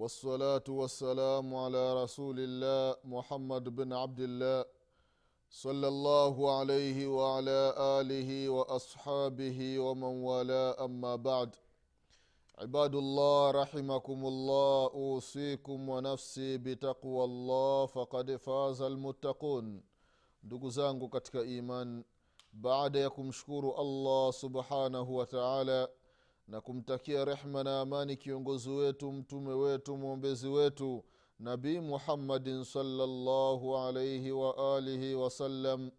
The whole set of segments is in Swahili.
والصلاة والسلام على رسول الله محمد بن عبد الله صلى الله عليه وعلى آله وأصحابه ومن والاه. أما بعد عباد الله رحمكم الله أوصيكم ونفسي بتقوى الله فقد فاز المتقون. ndugu zangu katika iman baada ya kumshukuru allah subhanahu na kumtakia rehma na amani kiongozi wetu mtume wetu mwombezi wetu nabii muhammadin salllahu alaihi waalihi wasallam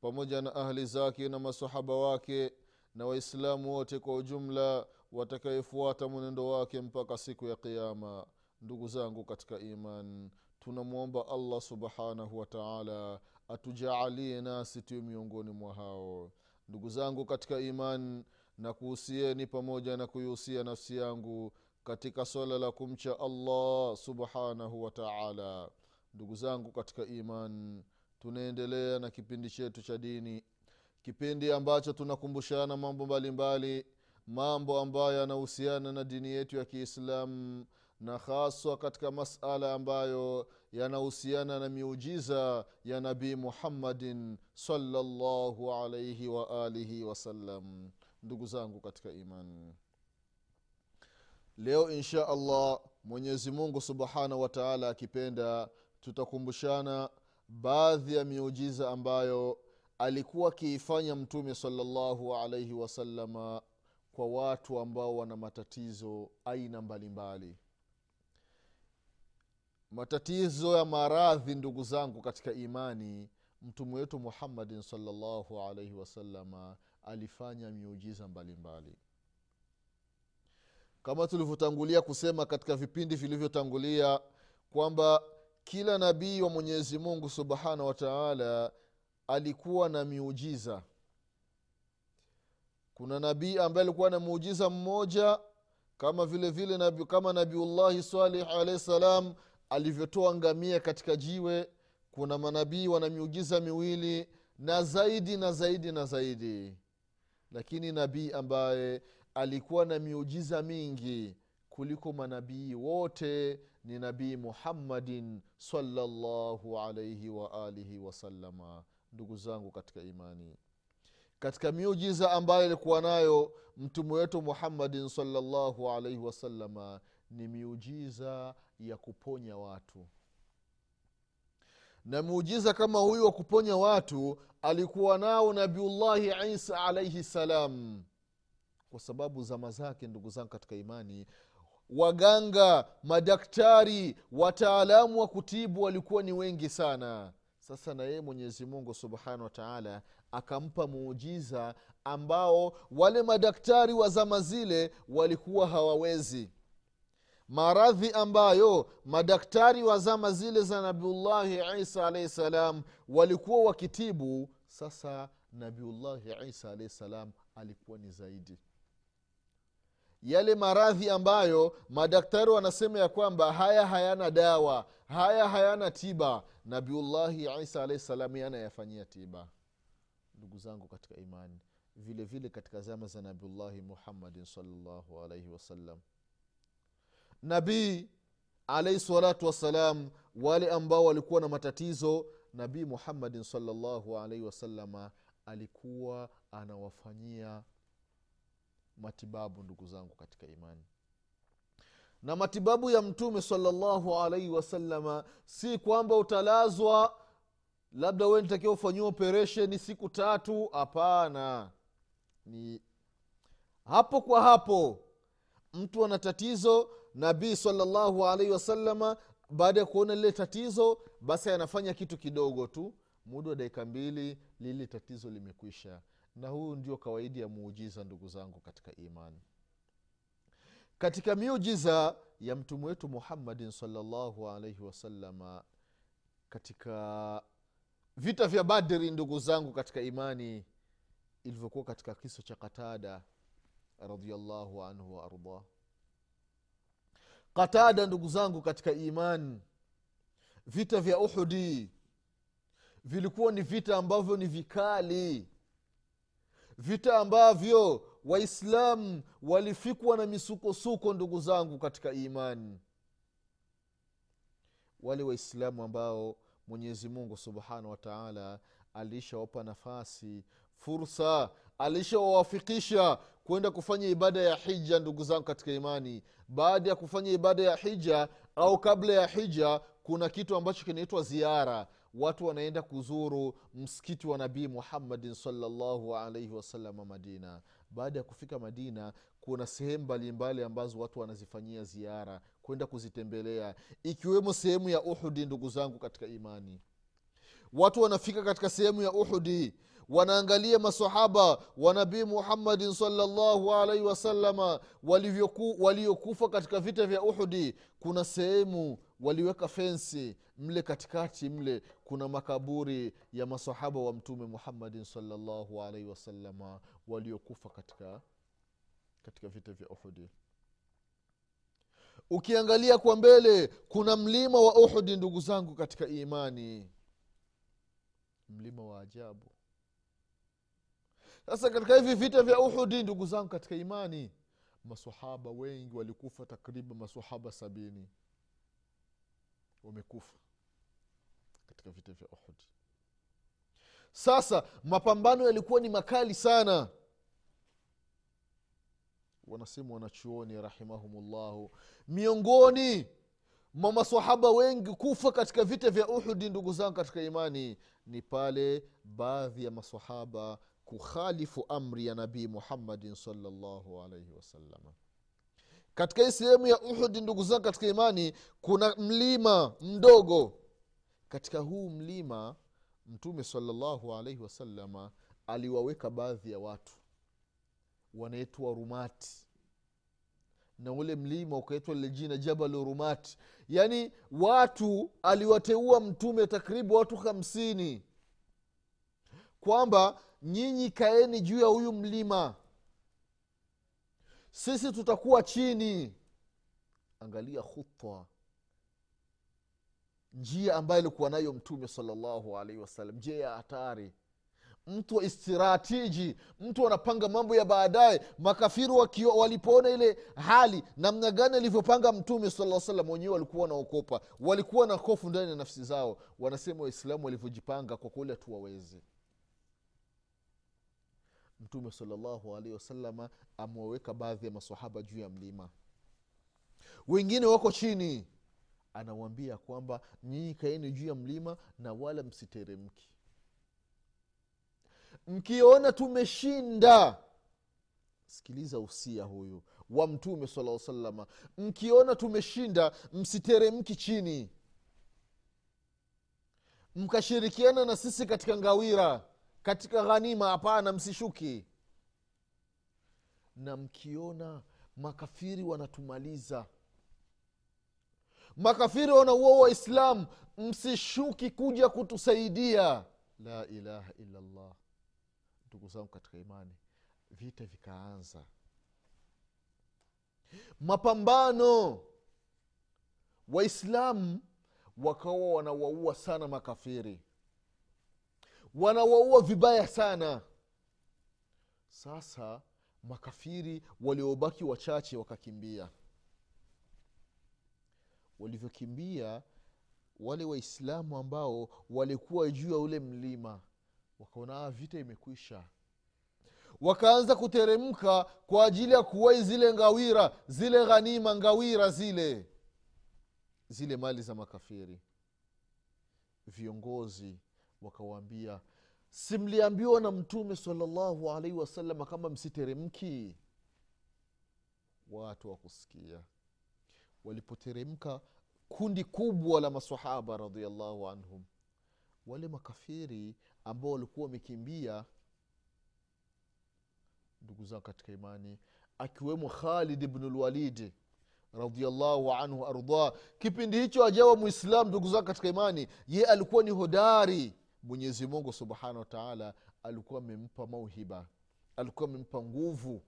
pamoja na ahli zake na masahaba wake na waislamu wote kwa ujumla watakayefuata mwenendo wake mpaka siku ya qiama ndugu zangu katika iman tunamwomba allah subhanahu wa taala atujaalie nasi tuyo miongoni mwa hao. Ndugu zangu katika iman na kuhusieni pamoja na kuihusia nafsi yangu katika swala la kumcha allah subhanahu wa taala. Ndugu zangu katika iman tunaendelea na kipindi chetu cha dini. Kipindi ambacho tunakumbushana mambo mbalimbali mambo ambayo yanahusiana na dini yetu ya kiislamu na haswa katika masala ambayo yanahusiana na miujiza ya nabii muhammadin salllahu alaihi waalihi wasallam ndugu zangu katika imani. Leo insha allah mwenyezi mungu subhanahu wataala akipenda tutakumbushana baadhi ya miujiza ambayo alikuwa akiifanya mtume salallahu alaihi wasalama kwa watu ambao wana matatizo aina mbalimbali. Mbali matatizo ya maradhi ndugu zangu katika imani mtume wetu muhammadin salallahu alaihi wasalama alifanya miujiza mbalimbali mbali. kama tulivyotangulia kusema katika vipindi vilivyotangulia kwamba kila nabii wa mwenyezi mungu subhanahu wa alikuwa na miujiza kuna nabii ambaye alikuwa na muujiza mmoja kama vile vile nabi, kama nabiullahi salih alahi salam alivyotoa ngamia katika jiwe kuna manabii wana miujiza miwili na zaidi na zaidi na zaidi lakini nabii ambaye alikuwa na miujiza mingi kuliko manabii wote ni nabii muhammadin salllahu alaihi waalihi wasalama ndugu zangu katika imani. Katika miujiza ambayo alikuwa nayo mtume wetu muhammadin salllahu alaihi wasalama ni miujiza ya kuponya watu na muujiza kama huyu wa kuponya watu alikuwa nao nabiullahi isa alaihi salam. Kwa sababu zama zake ndugu zangu katika imani waganga madaktari wataalamu wa kutibu walikuwa ni wengi sana. Sasa na yeye mwenyezi mungu subhanahu wa taala akampa muujiza ambao wale madaktari wa zama zile walikuwa hawawezi maradhi ambayo madaktari wa zama zile za nabiullahi isa alahi salam walikuwa wakitibu sasa nabiullahi isa alahi salam alikuwa ni zaidi. Yale maradhi ambayo madaktari wanasema ya kwamba haya hayana dawa haya hayana tiba nabiullahi isa alahi salam yanayafanyia tiba. Ndugu zangu katika imani vile vile katika zama za nabiullahi muhammadin salllahu alaihi wasallam nabii alaihi salatu wassalam wale ambao walikuwa na matatizo nabii muhammadin salllahu alaihi wasalama alikuwa anawafanyia matibabu ndugu zangu katika imani. Na matibabu ya mtume salllahu alaihi wasalama si kwamba utalazwa labda we nitakiwa ufanyiwa operesheni siku tatu hapana. Ni hapo kwa hapo mtu ana tatizo nabii salllahu alaihi wasalama baada ya kuona lile tatizo basi anafanya kitu kidogo tu. Muda wa dakika mbili lili tatizo limekwisha. Na huu ndio kawaidi ya muujiza ndugu zangu katika imani. Katika miujiza ya mtume wetu muhammadin salllahu alaihi wasalama katika vita vya badri ndugu zangu katika imani ilivyokuwa katika kisa cha qatada radiallahu anhu waardah qatada ndugu zangu katika imani. Vita vya uhudi vilikuwa ni vita ambavyo ni vikali. Vita ambavyo waislamu walifikwa na misukosuko ndugu zangu katika imani. Wale waislamu ambao mwenyezi mungu subhanahu wa taala alishawapa nafasi fursa alishawawafikisha kwenda kufanya ibada ya hija ndugu zangu katika imani. Baada ya kufanya ibada ya hija au kabla ya hija kuna kitu ambacho kinaitwa ziara. Watu wanaenda kuzuru msikiti wa nabii muhammadin salllahu alaihi wasalama madina. Baada ya kufika madina kuna sehemu mbalimbali ambazo watu wanazifanyia ziara kwenda kuzitembelea ikiwemo sehemu ya uhudi ndugu zangu katika imani. Watu wanafika katika sehemu ya uhudi wanaangalia masahaba wa nabii muhammadin salllahu alaihi wasalama waliokufa katika vita vya uhudi kuna sehemu waliweka fensi mle katikati mle. Kuna makaburi ya masahaba wa mtume muhammadin salllahu alaihi wasalama waliokufa katika katika vita vya uhudi ukiangalia kwa mbele kuna mlima wa uhudi ndugu zangu katika imani. Mlima wa ajabu sasa katika hivi vita vya uhudi ndugu zangu katika imani masahaba wengi walikufa takriban masahaba sabini. Wamekufa katika vita vya uhudi sasa mapambano yalikuwa ni makali sana. Wanasema wanachuoni rahimahumullahu miongoni mwa masahaba wengi kufa katika vita vya uhudi ndugu zangu katika imani ni pale baadhi ya masahaba kukhalifu amri ya nabii muhammadin salllahu alaihi wasalama katika hii sehemu ya uhudi ndugu zangu katika imani kuna mlima mdogo. Katika huu mlima mtume salllahu alaihi wasalama aliwaweka baadhi ya watu. Wanaitwa rumati na ule mlima ukaitwa lile jina jabalu rumati yaani watu aliwateua mtume takribu watu hamsini. Kwamba nyinyi kaeni juu ya huyu mlima. Sisi tutakuwa chini. Angalia khutwa njia ambayo ilikuwa nayo mtume salllahu alaihi wasallam. Njia ya hatari. Mtu wa istiratiji mtu anapanga mambo ya baadaye. Makafiri walipoona ile hali namna gani alivyopanga mtume saa salam wenyewe walikuwa wanaokopa walikuwa na hofu ndani ya nafsi zao. Wanasema waislamu walivyojipanga kwa kweli tuwawezi mtume salllahu alaihi wasalama amewaweka baadhi ya masahaba juu ya mlima. Wengine wako chini anawambia kwamba nyinyi kaeni juu ya mlima na wala msiteremki mkiona tumeshinda sikiliza usia huyu wa mtume sala salama mkiona tumeshinda msiteremki chini. Mkashirikiana na sisi katika ngawira katika ghanima hapana msishuki. Na mkiona makafiri wanatumaliza. Makafiri wanaua waislamu msishuki kuja kutusaidia. La ilaha illallah. Ndugu zangu katika imani vita vikaanza. Mapambano. Waislamu wakawa wanawaua sana makafiri wanawaua vibaya sana. Sasa makafiri waliobaki wachache wakakimbia. Walivyokimbia wale waislamu ambao walikuwa juu ya ule mlima wakaona vita imekwisha. Wakaanza kuteremka kwa ajili ya kuwai zile ngawira zile ghanima ngawira zile zile mali za makafiri. Viongozi wakawaambia simliambiwa na mtume salallahu alaihi wasalama kama msiteremki? Watu wakusikia. Walipoteremka kundi kubwa la masahaba radiallahu anhum wale makafiri ambao walikuwa wamekimbia ndugu zao katika imani akiwemo khalid bnulwalidi radiallahu anhu ardah kipindi hicho ajawa muislam ndugu zao katika imani ye alikuwa ni hodari mwenyezi mungu subhanahu wa taala alikuwa amempa mauhiba alikuwa amempa nguvu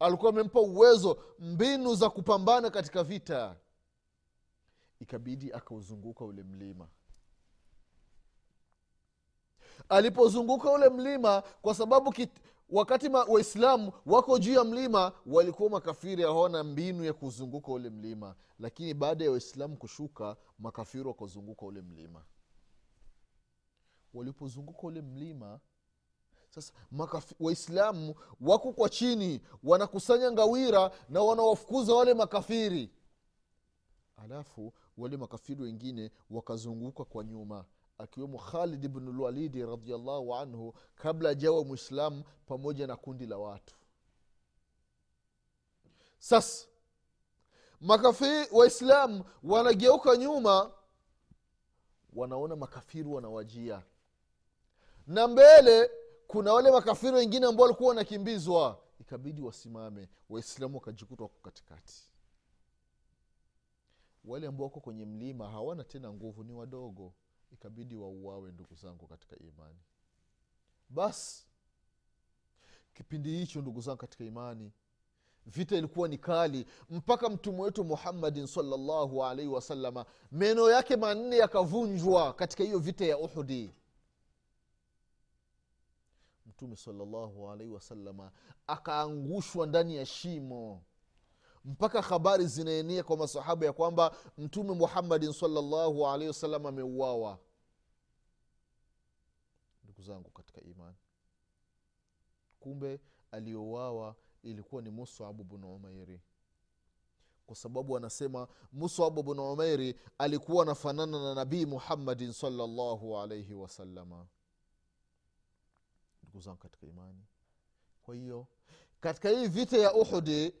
alikuwa amempa uwezo mbinu za kupambana katika vita. Ikabidi akauzunguka ule mlima. Alipozunguka ule mlima kwa sababu kit, wakati waislamu wako juu ya mlima walikuwa makafiri hawana mbinu ya kuzunguka ule mlima. Lakini baada ya waislamu kushuka makafiri wakazunguka ule mlima walipozunguka ule mlima. Sasa waislamu wako kwa chini wanakusanya ngawira na wanawafukuza wale makafiri. Alafu wale makafiri wengine wakazunguka kwa nyuma akiwemo khalid bnulwalidi radiallahu anhu kabla ajawa mwislamu pamoja na kundi la watu. Sasa makafiri waislamu wanageuka nyuma wanaona makafiri wanawajia na mbele kuna wale makafiri wengine ambao walikuwa wanakimbizwa. Ikabidi wasimame waislamu wakajikuta wako katikati. Wale ambao wako kwenye mlima hawana tena nguvu ni wadogo. Ikabidi wauawe ndugu zangu katika imani. Basi kipindi hicho ndugu zangu katika imani vita ilikuwa ni kali. Mpaka mtume wetu muhammadin salllahu alaihi wasalama meno yake manne yakavunjwa katika hiyo vita ya uhudi mtume salallahu alaihi wasalama akaangushwa ndani ya shimo. Mpaka habari zinaenea kwa masahaba ya kwamba mtume muhammadin salallahu alaihi wasallam ameuawa. Ndugu zangu katika imani kumbe aliyouawa ilikuwa ni musabu bnu umairi. Kwa sababu anasema musabu bnu umairi alikuwa anafanana na nabii muhammadin salallahu alaihi wasalama ndugu zangu katika imani. Kwa hiyo katika hii vita ya uhudi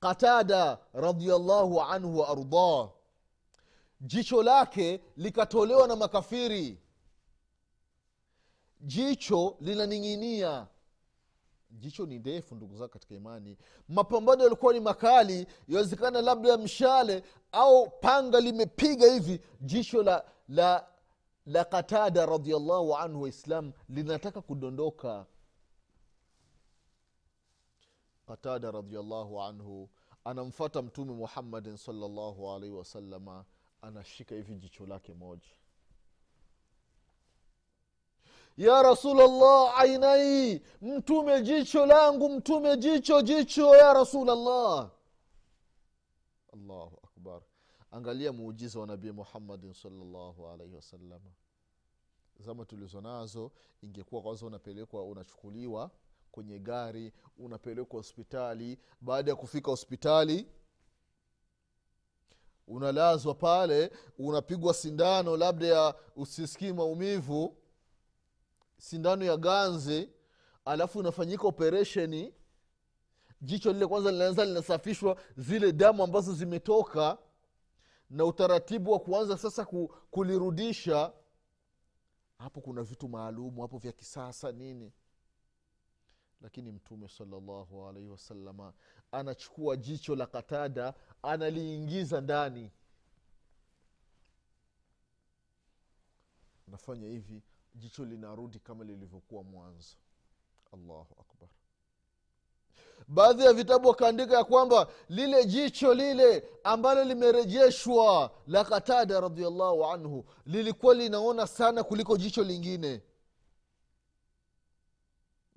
qatada radiallahu anhu waardah jicho lake likatolewa na makafiri. Jicho linaning'inia. Jicho ni ndefu ndugu zako katika imani. Mapambano yalikuwa ni makali yawezekana labda mshale au panga limepiga hivi jicho la la la qatada radiallahu anhu waislam linataka kudondoka. Qatada radiallahu anhu anamfata mtume muhammadin salllahu alaihi wasalama anashika hivi jicho lake moja. Ya rasulllah ainai mtume jicho langu mtume jicho jicho ya rasulllah allahu angalia muujiza wa nabii muhammadin salllahu alaihi wasalama zama tulizo nazo ingekuwa kwanza unapelekwa unachukuliwa kwenye gari unapelekwa hospitali. Baada ya kufika hospitali unalazwa pale unapigwa sindano labda ya usisikii maumivu sindano ya ganzi alafu inafanyika operesheni jicho lile kwanza linaanza linasafishwa zile damu ambazo zimetoka na utaratibu wa kuanza sasa kulirudisha hapo kuna vitu maalumu hapo vya kisasa nini. Lakini mtume salallahu alaihi wasalama anachukua jicho la katada analiingiza ndani. Anafanya hivi jicho linarudi kama lilivyokuwa mwanzo. Allahu akbar baadhi ya vitabu wakaandika ya kwamba lile jicho lile ambalo limerejeshwa la katada radiallahu anhu lilikuwa linaona sana kuliko jicho lingine.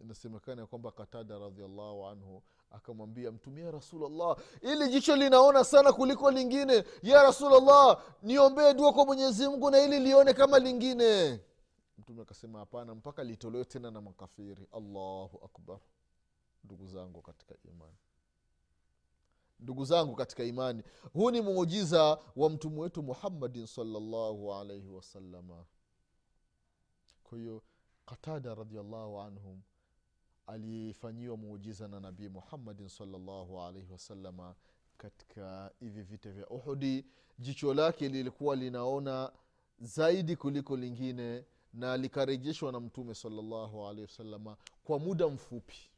Inasemekana ya kwamba katada radiallahu anhu akamwambia mtumia ya rasulllah ili jicho linaona sana kuliko lingine. Ya rasulllah niombee dua kwa mwenyezi mungu na ili lione kama lingine. Mtume akasema hapana mpaka litolewe tena na makafiri. Allahu akbar ndugu zangu katika imani. Ndugu zangu katika imani huu ni muujiza wa mtume wetu muhammadin salllahu alaihi wasalama kwa hiyo qatada radiallahu anhum alifanyiwa muujiza na nabii muhammadin salllahu alaihi wasalama katika hivi vita vya uhudi jicho lake lilikuwa linaona zaidi kuliko lingine na likarejeshwa na mtume salllahu alaihi wasalama kwa muda mfupi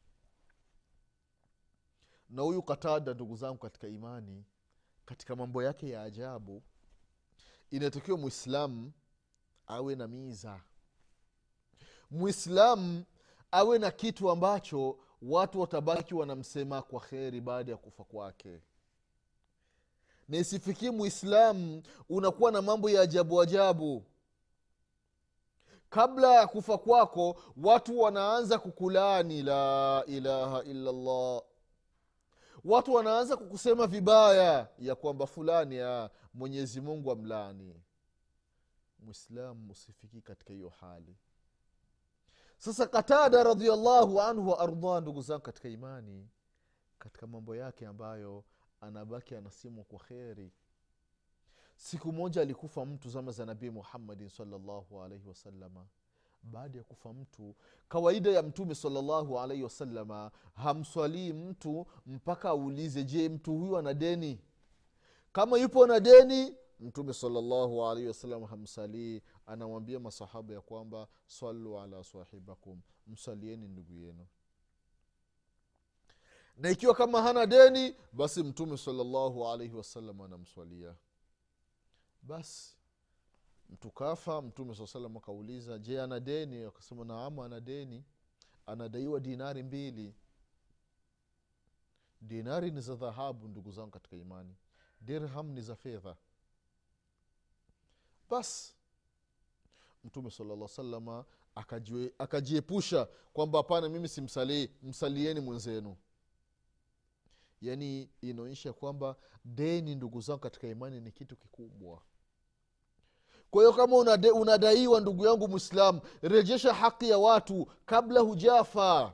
na huyu katada ndugu zangu katika imani katika mambo yake ya ajabu inatakiwa mwislamu awe na miza. Mwislamu awe na kitu ambacho watu watabaki wanamsema kwa kheri baada ya kufa kwake. Na isifikie mwislamu unakuwa na mambo ya ajabu ajabu. Kabla ya kufa kwako watu wanaanza kukulani la ilaha illallah watu wanaanza kukusema vibaya ya kwamba fulani ya mwenyezi mungu amlani mwislamu usifiki katika hiyo hali. Sasa katada radiallahu anhu wa ardah ndugu zangu katika imani katika mambo yake ambayo anabaki anasimwa kwa kheri. Siku moja alikufa mtu zama za nabii muhammadin salllahu alaihi wasalama baada ya kufa mtu. Kawaida ya mtume salllahu alaihi wasalama hamswalii mtu mpaka aulize je mtu huyu ana deni? Kama yupo na deni mtume salllahu alaihi wasalam hamsalii anawambia masahaba ya kwamba salu ala sahibakum msalieni ndugu yenu. Na ikiwa kama hana deni basi mtume salllahu alaihi wasalam anamswalia. Basi mtu kafa mtume saa salam akauliza je ana deni? Akasema naamu ana deni. Anadaiwa dinari mbili. Dinari ni za dhahabu ndugu zangu katika imani. Dirham ni za fedha. Basi mtume salalla salama akajiepusha kwamba hapana mimi simsalii msalieni mwenzenu. Yaani inaonyesha kwamba deni ndugu zangu katika imani ni kitu kikubwa kwa hiyo kama unade, unadaiwa ndugu yangu mwislamu rejesha haki ya watu kabla hujafa.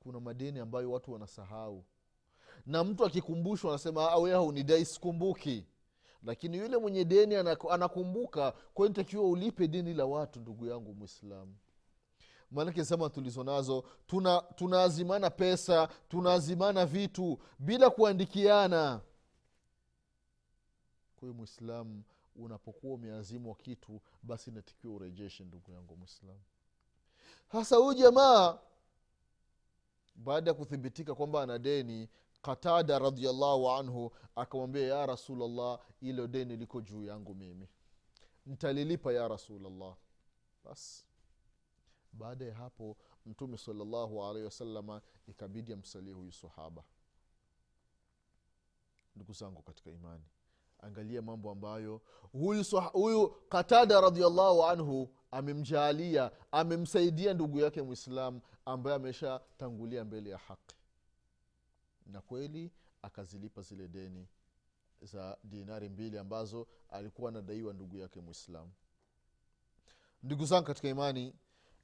Kuna madeni ambayo watu wanasahau. Na mtu akikumbushwa anasema we haunidai sikumbuki. Lakini yule mwenye deni anakumbuka kwayo nitakiwa ulipe deni la watu ndugu yangu mwislamu maanake zama tulizo nazo tunaazimana tuna pesa tunaazimana vitu bila kuandikiana kwa hiyo mwislamu unapokuwa umeazimwa kitu basi inatakiwa urejeshe ndugu yangu mwislamu hasa huyu jamaa baada ya kuthibitika kwamba ana deni qatada radiallahu anhu akamwambia ya rasulllah ilo deni liko juu yangu mimi. Ntalilipa ya rasulllah basi baada ya hapo mtume salllahu alaihi wasalama ikabidi amsalie huyu sahaba. Ndugu zangu katika imani angalia mambo ambayo huyu, huyu katada radiallahu anhu amemjaalia amemsaidia ndugu yake mwislam ambaye ameshatangulia mbele ya haki. Na kweli akazilipa zile deni za dinari mbili ambazo alikuwa anadaiwa ndugu yake mwislamu ndugu zangu katika imani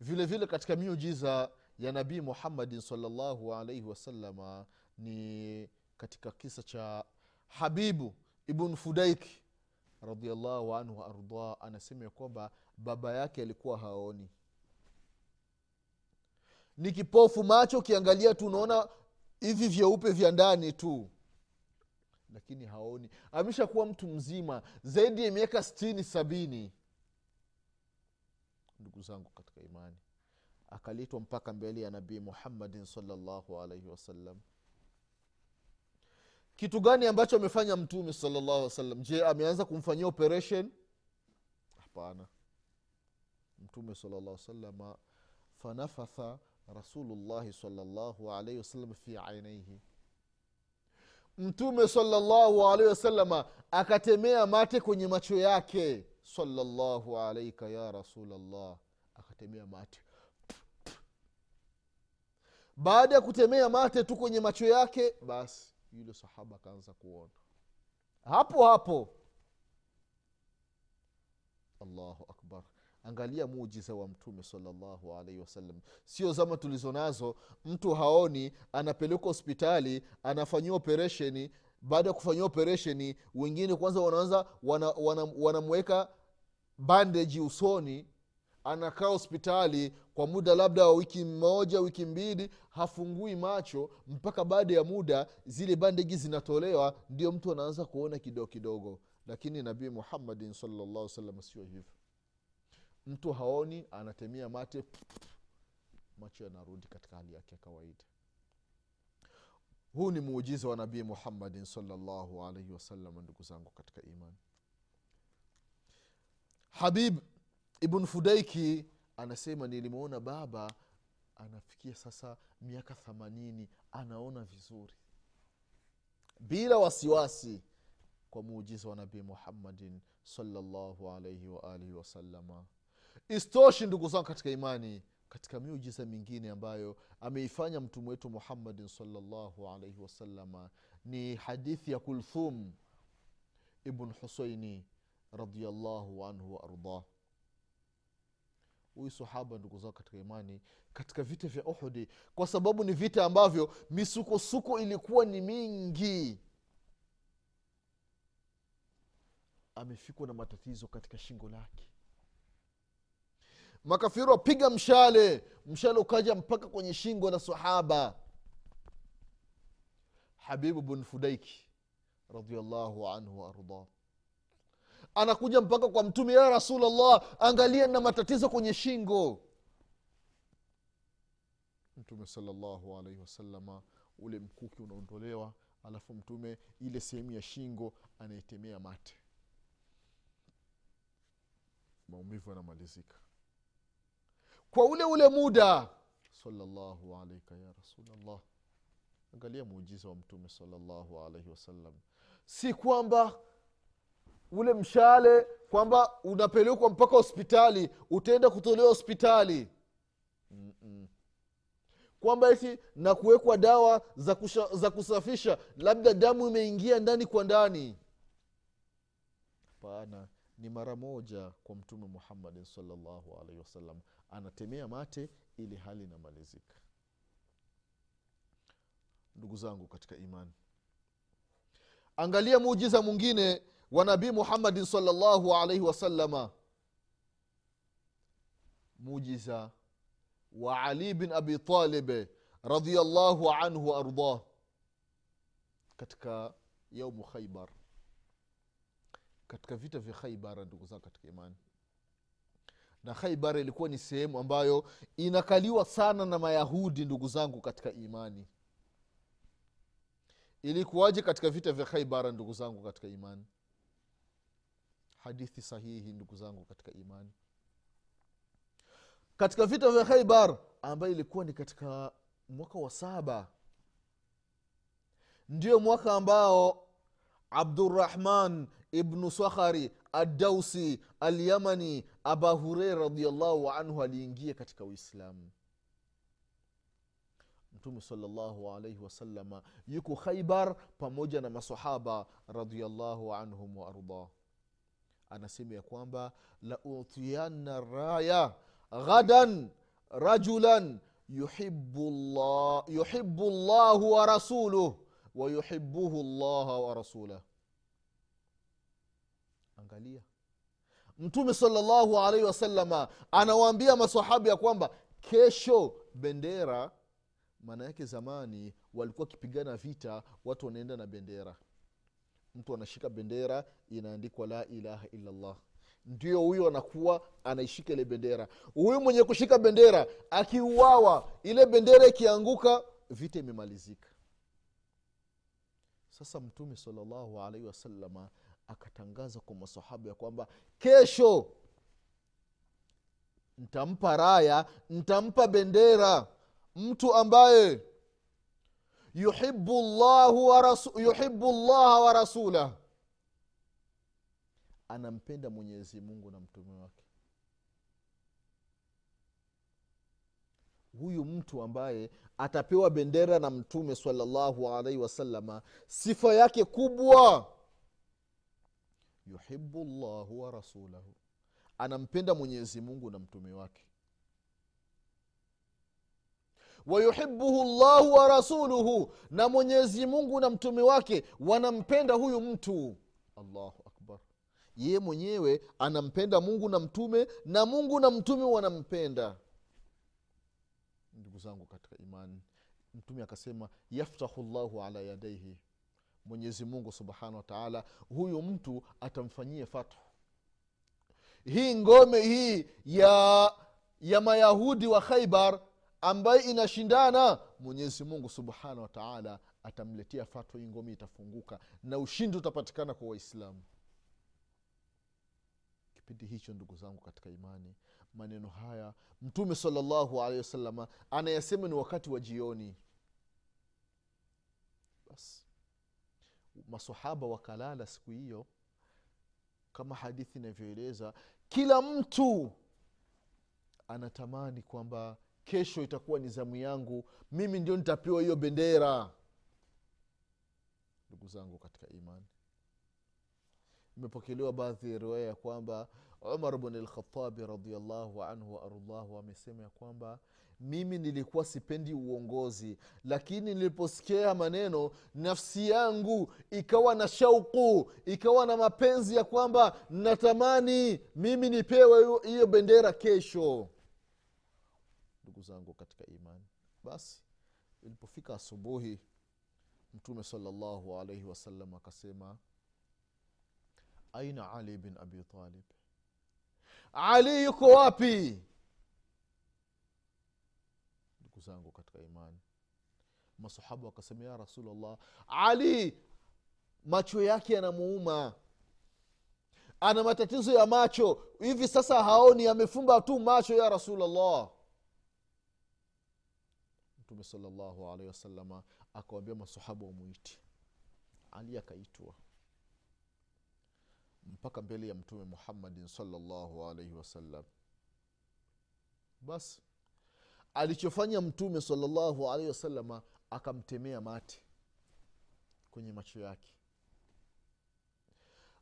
vile vile katika miujiza ya nabii muhammadin salllahu alaihi wasalama ni katika kisa cha habibu ibn fudaik radiallahu anhu waardah anasema ya kwamba baba yake alikuwa haoni. Ni kipofu macho ukiangalia tu unaona hivi vyeupe vya ndani tu lakini haoni. Ameshakuwa mtu mzima zaidi ya miaka stini sabini. Ndugu zangu katika imani akaletwa mpaka mbele ya nabii muhammadin salllahu alaihi wasallam kitu gani ambacho amefanya mtume salllahu alih wasallam? Je ameanza kumfanyia operation? Hapana. Mtume salllah salama fanafatha rasulullahi salllahu alaihi wasallam fi ainaihi mtume salllahu alaihi wasalama akatemea mate kwenye macho yake. Salllahu alaika ya rasulllah akatemea mate. Baada ya kutemea mate tu kwenye macho yake basi yule sahaba akaanza kuona. Hapo hapo. Allahu akbar. Angalia muujiza wa mtume salllahu alaihi wasallam. Sio zama tulizo nazo. Mtu haoni anapelekwa hospitali anafanyiwa operesheni. Baada ya kufanyiwa operesheni wengine kwanza wanaanza wanamweka wana, wana bandeji usoni anakaa hospitali kwa muda labda wa wiki moja wiki mbili hafungui macho mpaka baada ya muda zile bandeji zinatolewa ndio mtu anaanza kuona kidogo kidogo. Lakini nabii muhammadin salllah salam sio hivyo. Mtu haoni anatemia mate macho yanarudi katika hali yake ya kawaida. Huu ni muujiza wa nabii muhammadin salllahu alaihi wasallam ndugu zangu katika imani. Habib ibn fudaiki anasema nilimwona baba anafikia sasa miaka thamanini anaona vizuri. Bila wasiwasi kwa muujiza wa nabii muhammadin salllahu alaihi waalihi wasalama istoshi ndugu zangu katika imani katika miujiza mingine ambayo ameifanya mtume wetu muhammadin salllahu alaihi wasalama ni hadithi ya kulthum ibn husaini radiallahu anhu waardah huyu sahaba ndugu zao katika imani katika vita vya uhudi. Kwa sababu ni vita ambavyo misukosuko ilikuwa ni mingi. Amefikwa na matatizo katika shingo lake. Makafiri wapiga mshale. Mshale ukaja mpaka kwenye shingo la sahaba. Habibu bn fudaiki radiallahu anhu waardah anakuja mpaka kwa mtume ya rasulllah angalia na matatizo kwenye shingo. Mtume salllahu alaihi wasalama ule mkuki unaondolewa alafu mtume ile sehemu ya shingo anaitemea mate. Maumivu yanamalizika. Kwa ule ule muda salllahu alaika ya rasulllah angalia muujiza wa mtume salllahu alaihi wasallam. Si kwamba ule mshale kwamba unapelekwa mpaka hospitali utaenda kutolewa hospitali. Kwamba eti na kuwekwa dawa za, kusha, za kusafisha labda damu imeingia ndani kwa ndani. Hapana ni mara moja kwa mtume muhammadin salllahu alaihi wasallam. Anatemea mate ili hali inamalizika. Ndugu zangu katika imani angalia muujiza mwingine wa nabii muhammadin salllahu alaihi wasalama mujiza wa ali bin abi talib radiallahu anhu waardah katika yaumu khaibar katika vita vya khaibara ndugu zangu katika imani. Na khaibar ilikuwa ni sehemu ambayo inakaliwa sana na mayahudi ndugu zangu katika imani. Ilikuwaje katika vita vya khaibara ndugu zangu katika imani hadithi sahihi ndugu zangu katika imani. Katika vita vya khaibar ambayo ilikuwa ni katika mwaka wa saba ndio mwaka ambao abdurahman ibnu sakhari adausi alyamani aba hureira radiallahu anhu aliingia katika uislamu. Mtume salllahu alaihi wasalama yuko khaibar pamoja na masahaba radiallahu anhum waardah anasema ya kwamba lautiyanna raya ghadan rajulan yuhibu llahu wa rasuluh wa yuhibuhu llaha wa rasulah. Angalia. Mtume salllahu alaihi wasalama anawaambia masahabu ya kwamba kesho bendera maana yake zamani walikuwa wakipigana vita watu wanaenda na bendera mtu anashika bendera inaandikwa la ilaha illallah. Ndio huyo anakuwa anaishika ile bendera. Huyu mwenye kushika bendera akiuawa ile bendera ikianguka vita imemalizika. Sasa mtume salllahu alaihi wasalama akatangaza kwa masahaba ya kwamba kesho ntampa raya ntampa bendera. Mtu ambaye yuhibu llaha wa rasulah anampenda mwenyezi mungu na mtume wake. Huyu mtu ambaye atapewa bendera na mtume salallahu alaihi wasalama sifa yake kubwa yuhibu llahu wa rasulahu. Anampenda mwenyezi mungu na mtume wake wayuhibuhu llahu wa rasuluhu na mwenyezi mungu na mtume wake wanampenda huyu mtu. Allahu akbar. Yeye mwenyewe anampenda mungu na mtume na mungu na mtume wanampenda. Ndugu zangu katika imani mtume akasema yaftahu llahu ala yadaihi mwenyezi mungu subhanahu wataala huyu mtu atamfanyia fathu. Hii ngome hii ya ya mayahudi wa khaibar ambayo inashindana mwenyezi mungu subhanahu wataala atamletea fatwa hii ngome itafunguka na ushindi utapatikana kwa waislamu. Kipindi hicho ndugu zangu katika imani maneno haya mtume salallahu alehi wasalama anayasema ni wakati wa jioni. Basi masahaba wakalala siku hiyo kama hadithi inavyoeleza kila mtu anatamani kwamba kesho itakuwa ni zamu yangu. Mimi ndio nitapewa hiyo bendera. Ndugu zangu katika imani imepokelewa baadhi ya riwaya ya kwamba umar bn lkhatabi radiallahu anhu waarullahu amesema ya kwamba mimi nilikuwa sipendi uongozi lakini niliposikia maneno nafsi yangu ikawa na shauku ikawa na mapenzi ya kwamba natamani mimi nipewe hiyo bendera kesho ndugu zangu katika imani. Basi ilipofika asubuhi mtume salllahu alaihi wasallam akasema aina ali bin abi talib? Ali yuko wapi? Ndugu zangu katika imani. Masahaba wakasema ya rasulllah ali macho yake yanamuuma. Ana matatizo ya macho. Hivi sasa haoni amefumba tu macho ya rasulllah mtume salllahu alaihi wasalama akawambia masahaba wamwiti ali akaitwa. Mpaka mbele ya mtume muhammadin salllahu alaihi wasallam. Basi alichofanya mtume salllahu alaihi wasalama akamtemea mate kwenye macho yake.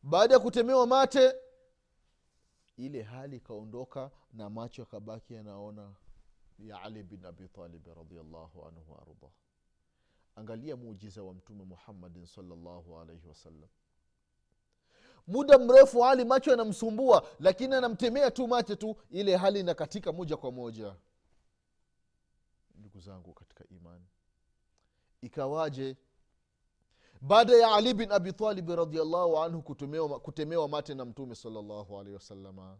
Baada ya kutemewa mate ile hali ikaondoka na macho akabaki yanaona ya ali bin abitalibi radiallahu anhu waardah angalia muujiza wa mtume muhammadin salllahu alaihi wasallam muda mrefu hali macho yanamsumbua lakini anamtemea tu mate tu ile hali inakatika moja kwa moja. Ndugu zangu katika imani ikawaje baada ya ali bin abitalibi radiallahu anhu kutemewa, mate na mtume salllahu alaihi wasalama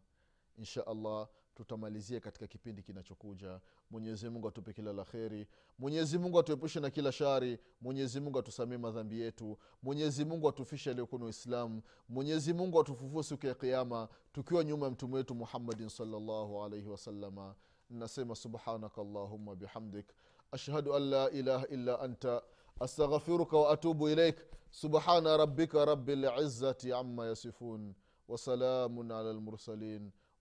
insha allah tutamalizia katika kipindi kinachokuja. Mwenyezi mungu atupe kila la kheri. Mwenyezi mungu atuepushe na kila shari. Mwenyezi mungu atusamie madhambi yetu. Mwenyezi mungu atufishe aliyokuna uislamu. Mwenyezi mungu atufufue siku ya kiama tukiwa nyuma ya mtume wetu muhammadin salllahu alaihi wasalama nasema subhanaka allahumma bihamdik. Ashhadu an la ilaha illa anta. Astaghfiruka waatubu ilaik subhana rabika rabi lizati ama yasifun. Wasalamun ala lmursalin